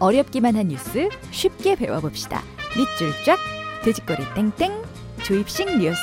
어렵기만 한 뉴스 쉽게 배워봅시다. 밑줄 쫙, 돼지꼬리 땡땡, 주입식 뉴스.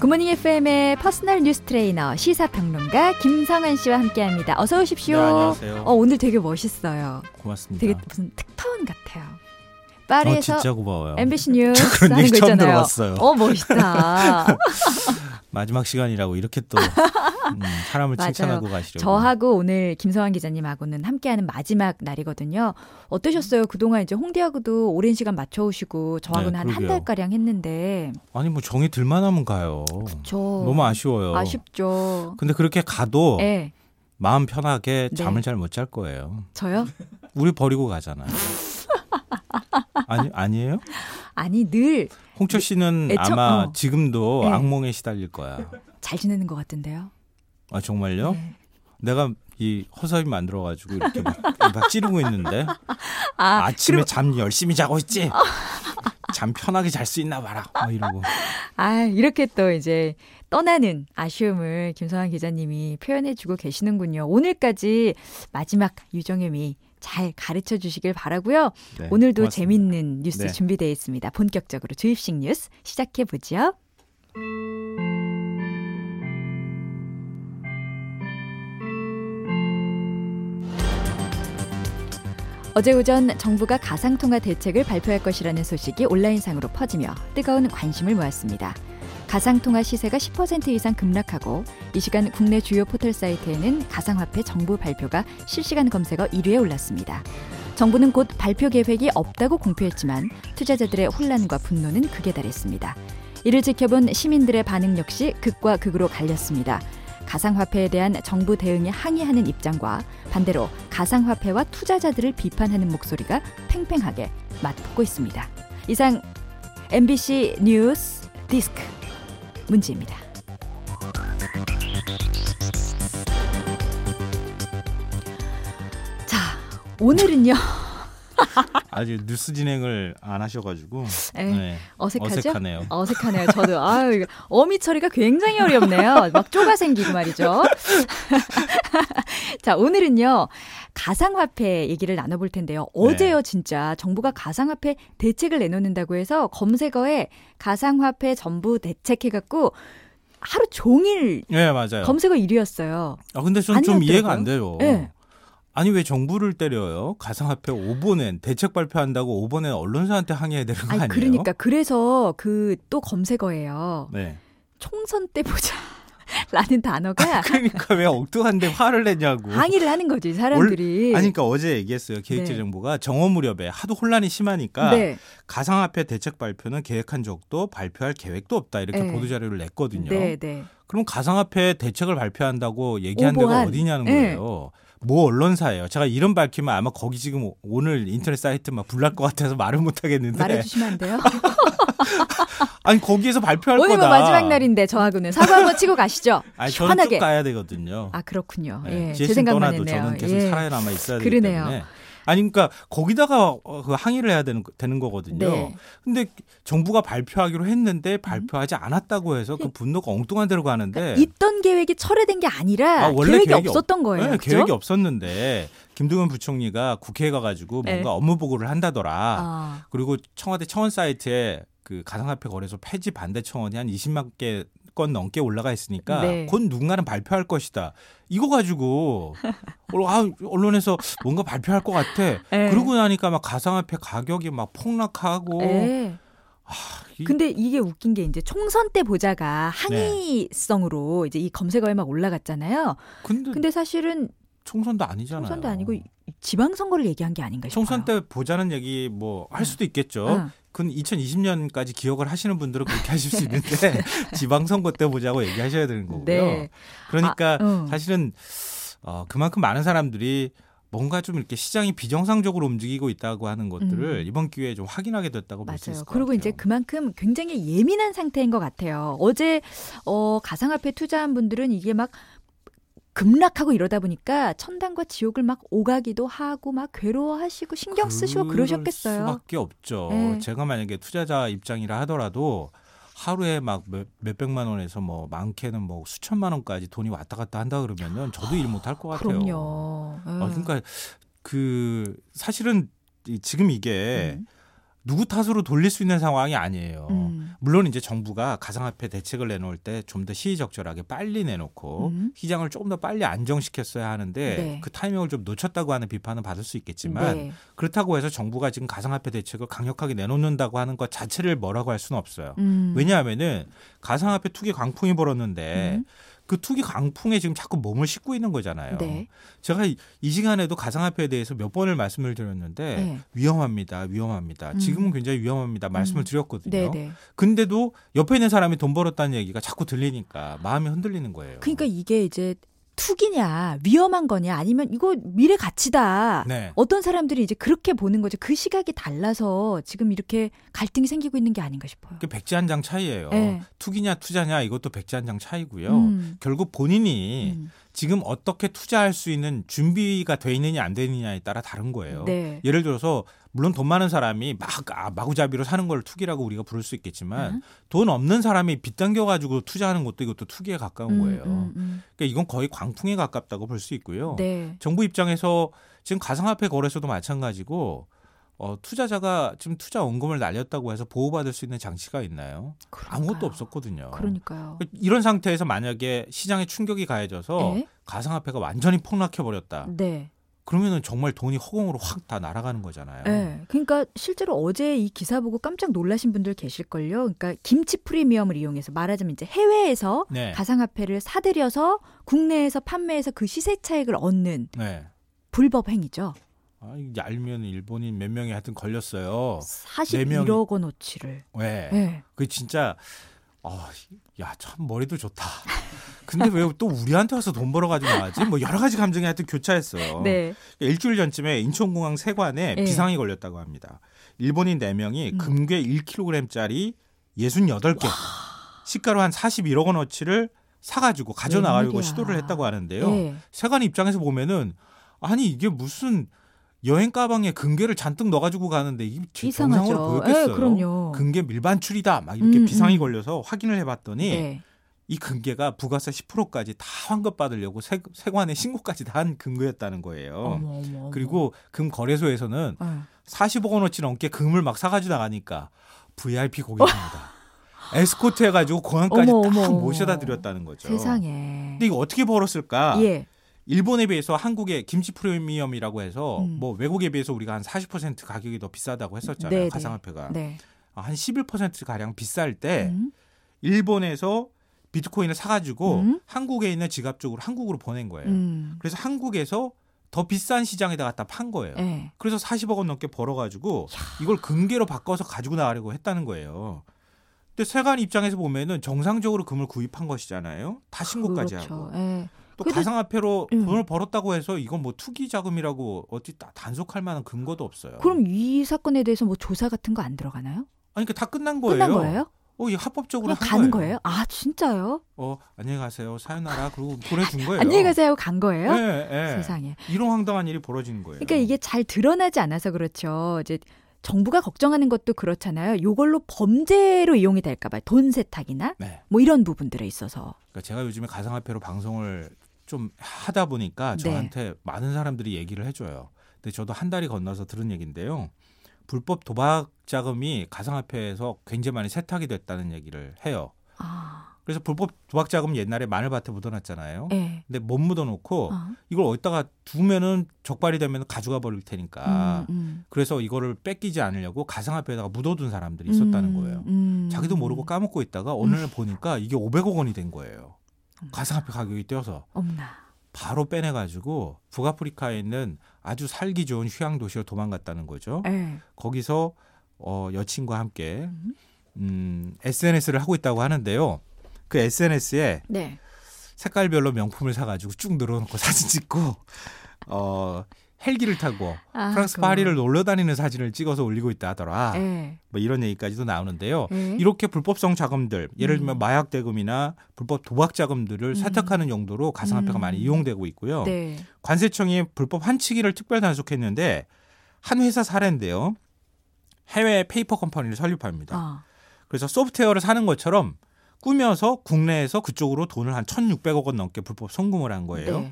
굿모닝 FM의 personal 뉴스 트레이너 시사평론가 김성완 씨와 함께합니다. 어서 오십시오. 네, 안녕하세요. 어, 오늘 되게 멋있어요. 고맙습니다. 되게 무슨 특파원 같아요. 어, 파리에서 진짜 고마워요. MBC 뉴스 하는 거 있잖아요. 들어봤어요. 어 멋있다. 마지막 시간이라고 이렇게 또 음, 사람을. 칭찬하고 가시려고. 저하고 오늘 김성환 기자님하고는 함께하는 마지막 날이거든요. 어떠셨어요? 그동안 이제 홍대하고도 오랜 시간 맞춰오시고 저하고는 네, 한한 그러게요. 달 가량 했는데 아니 뭐 정이 들만 하면 가요. 저 너무 아쉬워요. 아쉽죠. 근데 그렇게 가도 예, 마음 편하게 네. 잠을 잘못 잘 거예요. 저요? 우리 버리고 가잖아요. 아니 아니에요? 아니 늘잘 홍철 씨는 애청- 아마 어. 지금도 네. 악몽에 시달릴 거야. 지내는 것 같은데요. 아 정말요? 네. 내가 이 허섭이 만들어 가지고 이렇게 막, 막 찌르고 있는데 아, 아침에 잠 열심히 자고 있지. 잠 편하게 잘 수 있나 봐라. 뭐 이러고. 아, 이렇게 또 이제 떠나는 아쉬움을 김성환 기자님이 표현해주고 계시는군요. 오늘까지 마지막 유정음이 잘 가르쳐 주시길 바라고요. 네, 오늘도 고맙습니다. 재밌는 뉴스 네. 준비되어 있습니다. 본격적으로 주입식 뉴스 시작해 보죠. 어제 오전 정부가 가상통화 대책을 발표할 것이라는 소식이 온라인상으로 퍼지며 뜨거운 관심을 모았습니다. 가상통화 시세가 10% 이상 급락하고 이 시간 국내 주요 포털 사이트에는 가상화폐 정부 발표가 실시간 검색어 1위에 올랐습니다. 정부는 곧 발표 계획이 없다고 공표했지만 투자자들의 혼란과 분노는 극에 달했습니다. 이를 지켜본 시민들의 반응 역시 극과 극으로 갈렸습니다. 가상화폐에 대한 정부 대응에 항의하는 입장과 반대로 가상화폐와 투자자들을 비판하는 목소리가 팽팽하게 맞붙고 있습니다. 이상 MBC 뉴스 디스크 문지입니다. 자, 오늘은요. 아직 뉴스 진행을 안 하셔가지고 에, 네, 어색하죠? 어색하네요. 어색하네요. 저도 아유 어미 처리가 굉장히 어렵네요. 막 쪼가 생기고 말이죠. 자 오늘은요 가상화폐 얘기를 나눠볼 텐데요. 어제요 진짜 정부가 가상화폐 대책을 내놓는다고 해서 검색어에 가상화폐 전부 대책 해갖고 하루 종일 네 맞아요. 검색어 1위였어요. 아 근데 전 좀. 이해가 안 돼요. 네. 아니 왜 정부를 때려요? 가상화폐 5번엔 대책 발표한다고 5번엔 언론사한테 항의해야 되는 거 아니 아니에요? 그러니까 그래서 그 또 검색어예요. 네. 총선 때 보자. 라는 단어가 그러니까 왜 엉뚱한데 화를 내냐고. 항의를 하는 거지 사람들이. 아니 그러니까 어제 얘기했어요. 기획재정부가 정오 무렵에 하도 혼란이 심하니까 네, 가상화폐 대책 발표는 계획한 적도 발표할 계획도 없다 이렇게 네. 보도 자료를 냈거든요. 네, 네. 그럼 가상화폐 대책을 발표한다고 얘기한 오보한. 데가 어디냐는 네. 거예요. 뭐 언론사예요. 제가 이름 밝히면 아마 거기 지금 오늘 인터넷 사이트 막 불날 것 같아서 말을 못 하겠는데. 말해주시면 안 돼요? 아니 거기에서 발표할 오늘 뭐 거다. 마지막 날인데 저하고는 사과 한번 치고 가시죠. 아니 저는 쭉 시원하게. 가야 되거든요. 아 그렇군요. 네. 예, 제 생각만 했네요. 저는 계속 예. 살아남아 있어야 되기 그러네요. 때문에. 아니 그러니까 거기다가 어, 그 항의를 해야 되는 되는 거거든요. 네. 근데 정부가 발표하기로 했는데 발표하지 않았다고 해서 그 분노가 엉뚱한 데로 가는데 있던 계획이 철회된 게 아니라 아, 원래 계획이, 계획이 없었던 거예요. 네, 그죠? 계획이 없었는데 김동연 부총리가 국회에 가가지고 네. 뭔가 업무 보고를 한다더라. 아, 그리고 청와대 청원 사이트에 그 가상화폐 거래소 폐지 반대 청원이 한 20만 개 건 넘게 올라가 있으니까 네. 곧 누군가는 발표할 것이다. 이거 가지고 어, 아, 언론에서 뭔가 발표할 것 같아. 네. 그러고 나니까 막 가상화폐 가격이 막 폭락하고 예. 이- 근데 이게 웃긴 게 이제 총선 때 보자가 항의성으로 이제 이 검색어에 막 올라갔잖아요. 근데, 근데 사실은 총선도 아니잖아요. 총선도 아니고 이- 지방선거를 얘기한 게 아닌가 싶어요. 총선 때 보자는 얘기 뭐 할 수도 있겠죠. 응. 그건 2020년까지 기억을 하시는 분들은 그렇게 하실 수 있는데 지방선거 때 보자고 얘기하셔야 되는 거고요. 네. 그러니까 아, 응. 사실은 어, 그만큼 많은 사람들이 뭔가 좀 이렇게 시장이 비정상적으로 움직이고 있다고 하는 것들을 음. 이번 기회에 좀 확인하게 됐다고 볼 수. 있을 것 그리고 같아요. 이제 그만큼 굉장히 예민한 상태인 것 같아요. 어제 어, 가상화폐 투자한 분들은 이게 막 급락하고 이러다 보니까 천당과 지옥을 막 오가기도 하고 막 괴로워하시고 신경 쓰시고 그러셨겠어요. 수밖에 없죠. 네. 제가 만약에 투자자 입장이라 하더라도 하루에 막 몇, 몇백만 원에서 뭐 많게는 뭐 수천만 원까지 돈이 왔다 갔다 한다 그러면은 저도 일 못할 것 같아요. 그럼요. 어, 예. 그러니까 그 사실은 이- 지금 이게 음. 누구 탓으로 돌릴 수 있는 상황이 아니에요. 음. 물론 이제 정부가 가상화폐 대책을 내놓을 때 좀 더 시의적절하게 빨리 내놓고 음. 시장을 조금 더 빨리 안정시켰어야 하는데 네. 그 타이밍을 좀 놓쳤다고 하는 비판은 받을 수 있겠지만 네. 그렇다고 해서 정부가 지금 가상화폐 대책을 강력하게 내놓는다고 하는 것 자체를 뭐라고 할 수는 없어요. 음. 왜냐하면은 가상화폐 투기 강풍이 불었는데 음. 그 투기 강풍에 지금 자꾸 몸을 싣고 있는 거잖아요. 네. 제가 이, 이 시간에도 가상화폐에 대해서 몇 번을 말씀을 드렸는데 네. 위험합니다, 위험합니다. 음. 지금은 굉장히 위험합니다. 말씀을 음. 드렸거든요. 네, 네. 근데도 옆에 있는 사람이 돈 벌었다는 얘기가 자꾸 들리니까 마음이 흔들리는 거예요. 그러니까 이게 이제 투기냐 위험한 거냐 아니면 이거 미래 가치다. 네. 어떤 사람들이 이제 그렇게 보는 거죠. 그 시각이 달라서 지금 이렇게 갈등이 생기고 있는 게 아닌가 싶어요. 그 백지 한 장 차이예요. 네. 투기냐 투자냐 이것도 백지 한 장 차이고요. 음. 결국 본인이 음. 지금 어떻게 투자할 수 있는 준비가 돼 있느냐 안 되느냐에 따라 다른 거예요. 네. 예를 들어서 물론 돈 많은 사람이 막 아, 마구잡이로 사는 걸 투기라고 우리가 부를 수 있겠지만 음. 돈 없는 사람이 빚 당겨 가지고 투자하는 것도 이것도 투기에 가까운 음, 거예요. 음, 음. 그러니까 이건 거의 광풍에 가깝다고 볼 수 있고요. 네. 정부 입장에서 지금 가상화폐 거래소도 마찬가지고 어, 투자자가 지금 투자 원금을 날렸다고 해서 보호받을 수 있는 장치가 있나요? 아무것도 그러니까요. 없었거든요. 그러니까요. 이런 상태에서 만약에 시장에 충격이 가해져서 네. 가상화폐가 완전히 폭락해 버렸다. 네. 그러면은 정말 돈이 허공으로 확 다 날아가는 거잖아요. 네. 그러니까 실제로 어제 이 기사 보고 깜짝 놀라신 분들 계실걸요. 그러니까 김치 프리미엄을 이용해서 말하자면 이제 해외에서 네. 가상화폐를 사들여서 국내에서 판매해서 그 시세 차익을 얻는 네. 불법 행위죠. 아, 이게 알면 일본인 몇 명이 하여튼 걸렸어요. 41억 원어치를. 왜? 네. 그 진짜 아, 야, 참 머리도 좋다. 근데 왜 또 우리한테 와서 돈 벌어가지고 나가지? 뭐 여러 가지 감정이 하여튼 교차했어요. 네. 일주일 전쯤에 인천공항 세관에 네. 비상이 걸렸다고 합니다. 일본인 4명이 음. 금괴 1kg짜리 68개, 시가로 한 41억 원어치를 사가지고 가져나가려고. 시도를 했다고 하는데요. 네. 세관 입장에서 보면은 아니 이게 무슨 여행 가방에 금괴를 잔뜩 넣어가지고 가는데 이게 정상으로. 보였겠어요. 네, 그럼요. 금괴 밀반출이다 막 이렇게 음, 비상이 음. 걸려서 확인을 해봤더니 네. 이 금괴가 부가세 10%까지 다 환급 받으려고 세, 세관에 신고까지 다 한 금괴였다는 거예요. 어머, 어머, 어머. 그리고 금 거래소에서는 네. 40억 원어치 넘게 금을 막 사가지고 나가니까 VIP 고객입니다. 에스코트 해가지고 공항까지 딱. 모셔다 드렸다는 거죠. 세상에. 근데 이거 어떻게 벌었을까? 예. 일본에 비해서 한국의 김치 프리미엄이라고 해서 음. 뭐 외국에 비해서 우리가 한 40% 가격이 더 비싸다고 했었잖아요. 네, 네. 가상화폐가 네. 한 11% 가량 비쌀 때 음. 일본에서 비트코인을 사가지고 음. 한국에 있는 지갑 쪽으로 한국으로 보낸 거예요. 음. 그래서 한국에서 더 비싼 시장에다 갖다 판 거예요. 네. 그래서 40억 원 넘게 벌어가지고 이걸 금괴로 바꿔서 가지고 나가려고 했다는 거예요. 근데 세관 입장에서 보면은 정상적으로 금을 구입한 것이잖아요. 다 신고까지 그렇죠. 하고 예. 또 그래도- 가상화폐로 음. 돈을 벌었다고 해서 이건 뭐 투기 자금이라고 어찌 다- 단속할 만한 근거도 없어요. 그럼 이 사건에 대해서 뭐 조사 같은 거 안 들어가나요? 아니 그러니까 다 끝난 거예요. 끝난 거예요? 어, 이 합법적으로 한 가는 거예요. 거예요? 아 진짜요? 어, 안녕히 가세요. 사요나라. 그리고 보내준 거예요. 안녕히 가세요 간 거예요? 네, 네. 세상에. 이런 황당한 일이 벌어지는 거예요. 그러니까 이게 잘 드러나지 않아서 그렇죠. 이제 정부가 걱정하는 것도 그렇잖아요. 요걸로 범죄로 이용이 될까 봐요. 돈 세탁이나 네. 뭐 이런 부분들에 있어서. 그러니까 제가 요즘에 가상화폐로 방송을 좀 하다 보니까 네. 저한테 많은 사람들이 얘기를 해줘요. 근데 저도 한 달이 건너서 들은 얘기인데요. 불법 도박 자금이 가상화폐에서 굉장히 많이 세탁이 됐다는 얘기를 해요. 아, 그래서 불법 도박 자금 옛날에 마늘밭에 묻어놨잖아요. 예. 근데 못 묻어놓고 어. 이걸 어디다가 두면은 적발이 되면 가져가 버릴 테니까 음, 음. 그래서 이거를 뺏기지 않으려고 가상화폐에다가 묻어둔 사람들이 있었다는 음, 거예요. 음. 자기도 모르고 까먹고 있다가 오늘 보니까 이게 500억 원이 된 거예요. 음. 가상화폐 가격이 뛰어서 없나. 바로 빼내가지고 북아프리카에 있는 아주 살기 좋은 휴양 도시로 도망갔다는 거죠. 예. 거기서 어, 여친과 함께 음. 음, SNS를 하고 있다고 하는데요. 그 SNS에 네. 색깔별로 명품을 사가지고 쭉 늘어놓고 사진 찍고 어, 헬기를 타고 아, 프랑스 그- 파리를 놀러 다니는 사진을 찍어서 올리고 있다 하더라. 예. 뭐 이런 얘기까지도 나오는데요. 예. 이렇게 불법성 자금들, 예를 들면 음. 마약 대금이나 불법 도박 자금들을 음. 세탁하는 용도로 가상화폐가 음. 많이 이용되고 있고요. 네. 관세청이 불법 환치기를 특별 단속했는데 한 회사 사례인데요. 해외 페이퍼 컴퍼니를 설립합니다. 아. 그래서 소프트웨어를 사는 것처럼 꾸며서 국내에서 그쪽으로 돈을 한 1,600억 원 넘게 불법 송금을 한 거예요.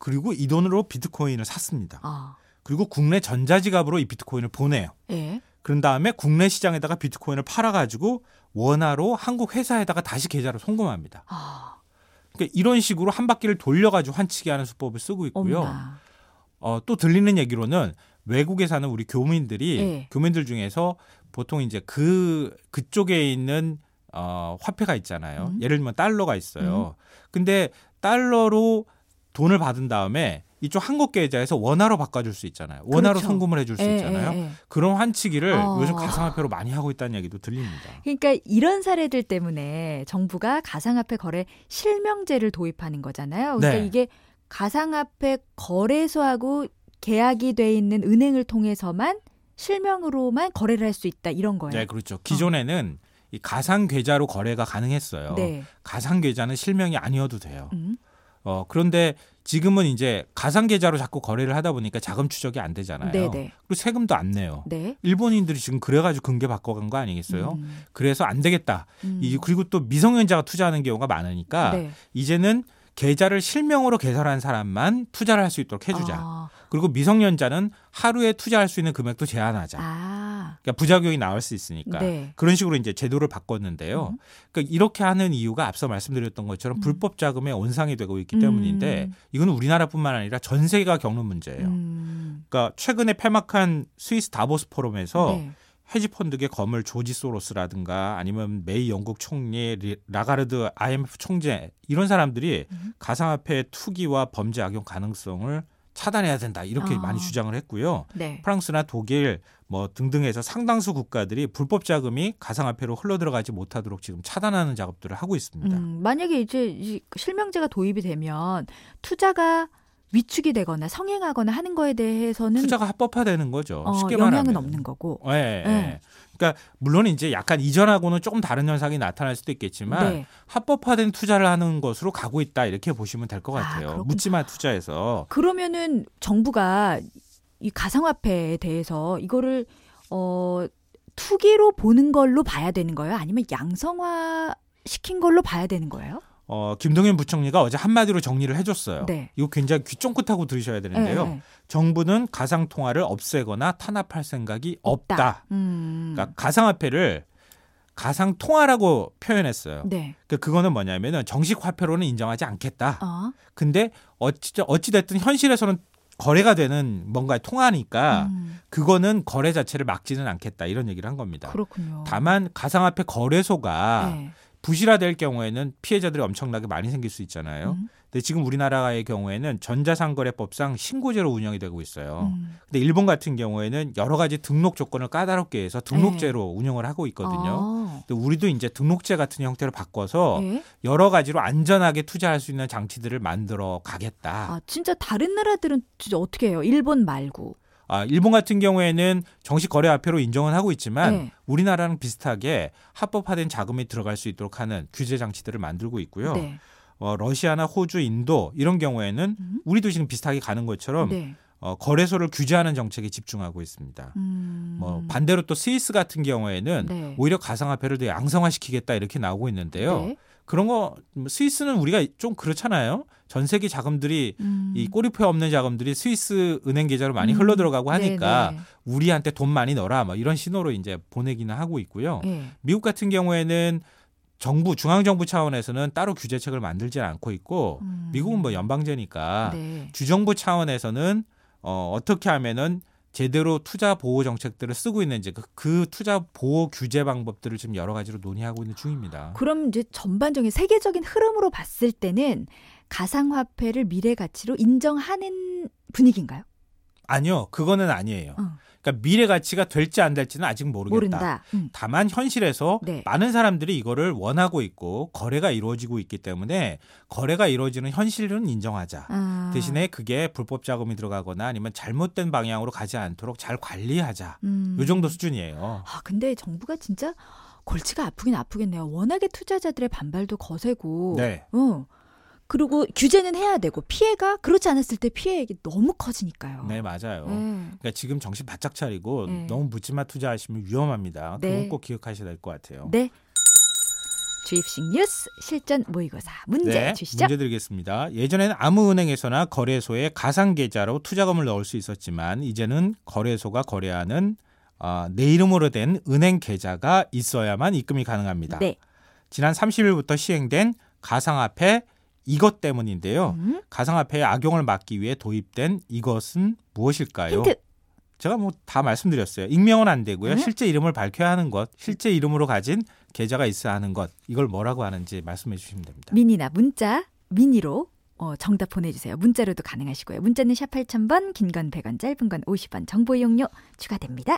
네. 그리고 이 돈으로 비트코인을 샀습니다. 아. 그리고 국내 전자지갑으로 이 비트코인을 보내요. 예. 그런 다음에 국내 시장에다가 비트코인을 팔아가지고 원화로 한국 회사에다가 다시 계좌를 송금합니다. 아. 그러니까 이런 식으로 한 바퀴를 돌려가지고 환치기 하는 수법을 쓰고 있고요. 엄마. 어, 또 들리는 얘기로는 외국에 사는 우리 교민들이 예. 교민들 중에서 보통 이제 그 그쪽에 있는 어, 화폐가 있잖아요. 음. 예를 들면 달러가 있어요. 근데 달러로 돈을 받은 다음에 이쪽 한국 계좌에서 원화로 바꿔줄 수 있잖아요. 원화로 그렇죠. 송금을 해줄 수 예, 있잖아요. 예, 예. 그런 환치기를 어. 요즘 가상화폐로 많이 하고 있다는 얘기도 들립니다. 그러니까 이런 사례들 때문에 정부가 가상화폐 거래 실명제를 도입하는 거잖아요. 그러니까 네. 이게 가상화폐 거래소하고 계약이 돼 있는 은행을 통해서만 실명으로만 거래를 할 수 있다 이런 거예요. 네, 그렇죠. 기존에는 이 가상 계좌로 거래가 가능했어요. 네. 가상 계좌는 실명이 아니어도 돼요. 음. 어, 그런데 지금은 이제 가상 계좌로 자꾸 거래를 하다 보니까 자금 추적이 안 되잖아요. 네, 네. 그리고 세금도 안 내요. 네. 일본인들이 지금 그래가지고 근계 바꿔간 거 아니겠어요? 음. 그래서 안 되겠다. 음. 이 그리고 또 미성년자가 투자하는 경우가 많으니까 네. 이제는 계좌를 실명으로 개설한 사람만 투자를 할 수 있도록 해주자. 아. 그리고 미성년자는 하루에 투자할 수 있는 금액도 제한하자. 아. 그러니까 부작용이 나올 수 있으니까 네. 그런 식으로 이제 제도를 바꿨는데요. 음. 그러니까 이렇게 하는 이유가 앞서 말씀드렸던 것처럼 음. 불법 자금의 온상이 되고 있기 때문인데 음. 이건 우리나라뿐만 아니라 전 세계가 겪는 문제예요. 음. 그러니까 최근에 폐막한 스위스 다보스 포럼에서 네. 헤지펀드계 거물 조지 소로스라든가 아니면 메이 영국 총리 리- 라가르드 IMF 총재 이런 사람들이 음. 가상화폐 투기와 범죄 악용 가능성을 차단해야 된다 이렇게 아. 많이 주장을 했고요. 네. 프랑스나 독일 뭐 등등에서 상당수 국가들이 불법 자금이 가상화폐로 흘러 들어가지 못하도록 지금 차단하는 작업들을 하고 있습니다. 음, 만약에 이제 이 실명제가 도입이 되면 투자가 위축이 되거나 성행하거나 하는 거에 대해서는 투자가 합법화되는 거죠. 어, 쉽게 영향은 말하면. 없는 거고. 예, 예. 네. 그러니까 물론 이제 약간 이전하고는 조금 다른 현상이 나타날 수도 있겠지만 네. 합법화된 투자를 하는 것으로 가고 있다 이렇게 보시면 될것 아, 같아요. 그렇군요. 묻지마 투자에서 그러면은 정부가 이 가상화폐에 대해서 이거를 어 투기로 보는 걸로 봐야 되는 거예요? 아니면 양성화 시킨 걸로 봐야 되는 거예요? 어, 김동연 부총리가 어제 한마디로 정리를 해줬어요. 네. 이거 굉장히 귀 쫑긋하고 들으셔야 되는데요. 네, 네. 정부는 가상 통화를 없애거나 탄압할 생각이 없다. 없다. 음. 그러니까 가상화폐를 가상 통화라고 표현했어요. 네. 그 그거는 뭐냐면은 정식 화폐로는 인정하지 않겠다. 어. 근데 어찌 어찌 됐든 현실에서는 거래가 되는 뭔가의 통화니까 음, 그거는 거래 자체를 막지는 않겠다 이런 얘기를 한 겁니다. 그렇군요. 다만 가상화폐 거래소가 네. 부실화될 경우에는 피해자들이 엄청나게 많이 생길 수 있잖아요. 음, 근데 지금 우리나라의 경우에는 전자상거래법상 신고제로 운영이 되고 있어요. 음. 근데 일본 같은 경우에는 여러 가지 등록 조건을 까다롭게 해서 등록제로 운영을 하고 있거든요. 네. 아. 근데 우리도 이제 등록제 같은 형태로 바꿔서 예? 여러 가지로 안전하게 투자할 수 있는 장치들을 만들어 가겠다. 아, 진짜 다른 나라들은 진짜 어떻게 해요? 일본 말고. 아, 일본 같은 경우에는 정식 거래 화폐로 인정은 하고 있지만 네. 우리나라랑 비슷하게 합법화된 자금이 들어갈 수 있도록 하는 규제 장치들을 만들고 있고요. 네. 어, 러시아나 호주, 인도 이런 경우에는 음. 우리도 지금 비슷하게 가는 것처럼 네. 어, 거래소를 규제하는 정책에 집중하고 있습니다. 음. 뭐 반대로 또 스위스 같은 경우에는 네. 오히려 가상화폐를 더 양성화시키겠다 이렇게 나오고 있는데요. 네. 그런 거뭐 스위스는 우리가 좀 그렇잖아요. 전 세계 자금들이 음. 이 꼬리표 없는 자금들이 스위스 은행 계좌로 많이 음. 흘러 들어가고 하니까 네, 네. 우리한테 돈 많이 넣어라 뭐 이런 신호로 이제 보내기는 하고 있고요. 네. 미국 같은 경우에는 정부 중앙 정부 차원에서는 따로 규제책을 만들지 않고 있고 음. 미국은 뭐 연방제니까 네. 주정부 차원에서는 어, 어떻게 하면은 제대로 투자 보호 정책들을 쓰고 있는지 그, 그 투자 보호 규제 방법들을 지금 여러 가지로 논의하고 있는 중입니다. 그럼 이제 전반적인 세계적인 흐름으로 봤을 때는 가상화폐를 미래 가치로 인정하는 분위기인가요? 아니요, 그거는 아니에요. 어. 그러니까 미래 가치가 될지 안 될지는 아직 모르겠다. 모른다. 음. 다만 현실에서 네. 많은 사람들이 이거를 원하고 있고 거래가 이루어지고 있기 때문에 거래가 이루어지는 현실은 인정하자. 아. 대신에 그게 불법 자금이 들어가거나 아니면 잘못된 방향으로 가지 않도록 잘 관리하자. 음. 요 정도 수준이에요. 아, 근데 정부가 진짜 골치가 아프긴 아프겠네요. 워낙에 투자자들의 반발도 거세고. 네. 어. 그리고 규제는 해야 되고 피해가 그렇지 않았을 때 피해액이 너무 커지니까요. 네, 맞아요. 네. 그러니까 지금 정신 바짝 차리고 네. 너무 묻지마 투자하시면 위험합니다. 네. 그건 꼭 기억하셔야 될 것 같아요. 네. 주입식 뉴스 실전 모의고사 문제 네, 주시죠. 문제 드리겠습니다. 예전에는 아무 은행에서나 거래소에 가상 계좌로 투자금을 넣을 수 있었지만 이제는 거래소가 거래하는 아, 내 이름으로 된 은행 계좌가 있어야만 입금이 가능합니다. 네. 지난 30일부터 시행된 가상화폐 이것 때문인데요. 음, 가상화폐의 악용을 막기 위해 도입된 이것은 무엇일까요? 힌트. 제가 뭐 다 말씀드렸어요. 익명은 안 되고요. 음? 실제 이름을 밝혀야 하는 것, 실제 이름으로 가진 계좌가 있어야 하는 것, 이걸 뭐라고 하는지 말씀해 주시면 됩니다. 미니나 문자 미니로 어, 정답 보내주세요. 문자로도 가능하시고요. 문자는 샵 8000번, 긴 건 100원, 짧은 건 50원, 정보 이용료 추가됩니다.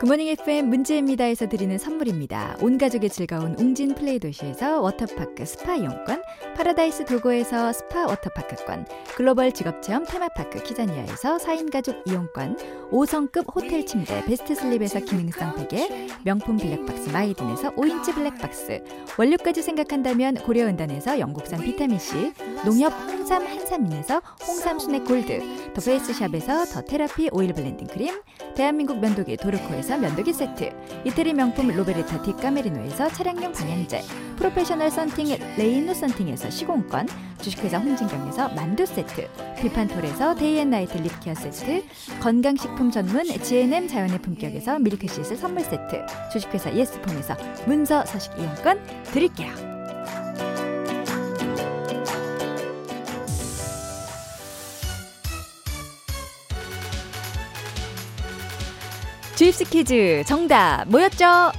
굿모닝 FM 문지애입니다에서 드리는 선물입니다. 온 가족의 즐거운 웅진 플레이 도시에서 워터파크 스파 이용권, 파라다이스 도고에서 스파 워터파크권, 글로벌 직업체험 테마파크 키자니아에서 4인 가족 이용권, 5성급 호텔 침대 베스트 슬립에서 기능성 베개, 명품 블랙박스 마이딘에서 5인치 블랙박스, 원료까지 생각한다면 고려은단에서 영국산 비타민C, 농협 홍삼 한삼인에서 홍삼 스낵 골드, 더 페이스샵에서 더 테라피 오일 블렌딩 크림, 대한민국 면도기 도르코에서 면도기 세트, 이태리 명품 로베르타 디 까메리노에서 차량용 방향제, 프로페셔널 썬팅 레이노 썬팅에서 시공권, 주식회사 홍진경에서 만두 세트, 비판톨에서 day and night lip care 세트, 건강식품 전문 GNM 자연의 품격에서 밀크시슬 선물 세트, 주식회사 예스폼에서 문서 서식 이용권 드릴게요. 주입식 퀴즈 정답 뭐였죠?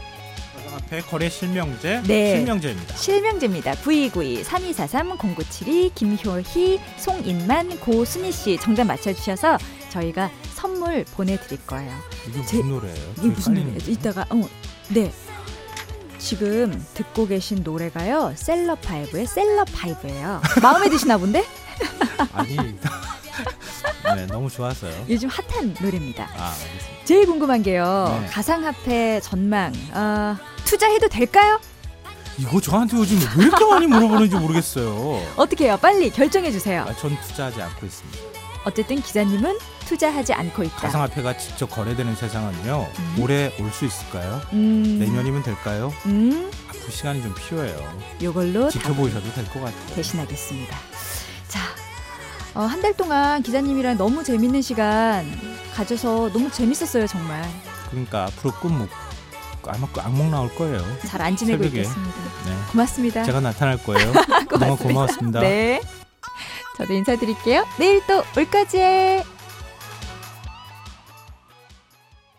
가상화폐 거래 실명제, 네. 실명제입니다. 실명제입니다. 9292 3243 0972 김효희 송인만 고순희 씨 정답 맞춰주셔서 저희가 선물 보내드릴 거예요. 이게 제- 무슨 노래예요? 이게 무슨 노래예요? 이따가 어, 네. 지금 듣고 계신 노래가요. 셀럽 파이브의 셀럽 파이브예요. 마음에 드시나 본데? 아니, 네, 너무 좋았어요. 요즘 핫한 노래입니다. 아. 제일 궁금한 게요. 네. 가상화폐 전망 어, 투자해도 될까요? 이거 저한테 요즘 왜 이렇게 많이 물어보는지 모르겠어요. 어떻게 해요? 빨리 결정해 주세요. 아, 전 투자하지 않고 있습니다. 어쨌든 기자님은 투자하지 않고 있다. 가상화폐가 직접 거래되는 세상은요, 음. 올해 올 수 있을까요? 음, 내년이면 될까요? 음, 앞으로 시간이 좀 필요해요. 요걸로 답 지켜보셔도 될 것 같아요. 대신하겠습니다. 자, 어, 한 달 동안 기자님이랑 너무 재밌는 시간 가져서 너무 재밌었어요, 정말. 그러니까 앞으로 꿈 아마 그 악몽 나올 거예요. 잘 안 지내고 새벽에. 있겠습니다. 네. 고맙습니다. 제가 나타날 거예요. 너무 고마웠습니다. 네. 저도 인사드릴게요. 내일 또올 거지.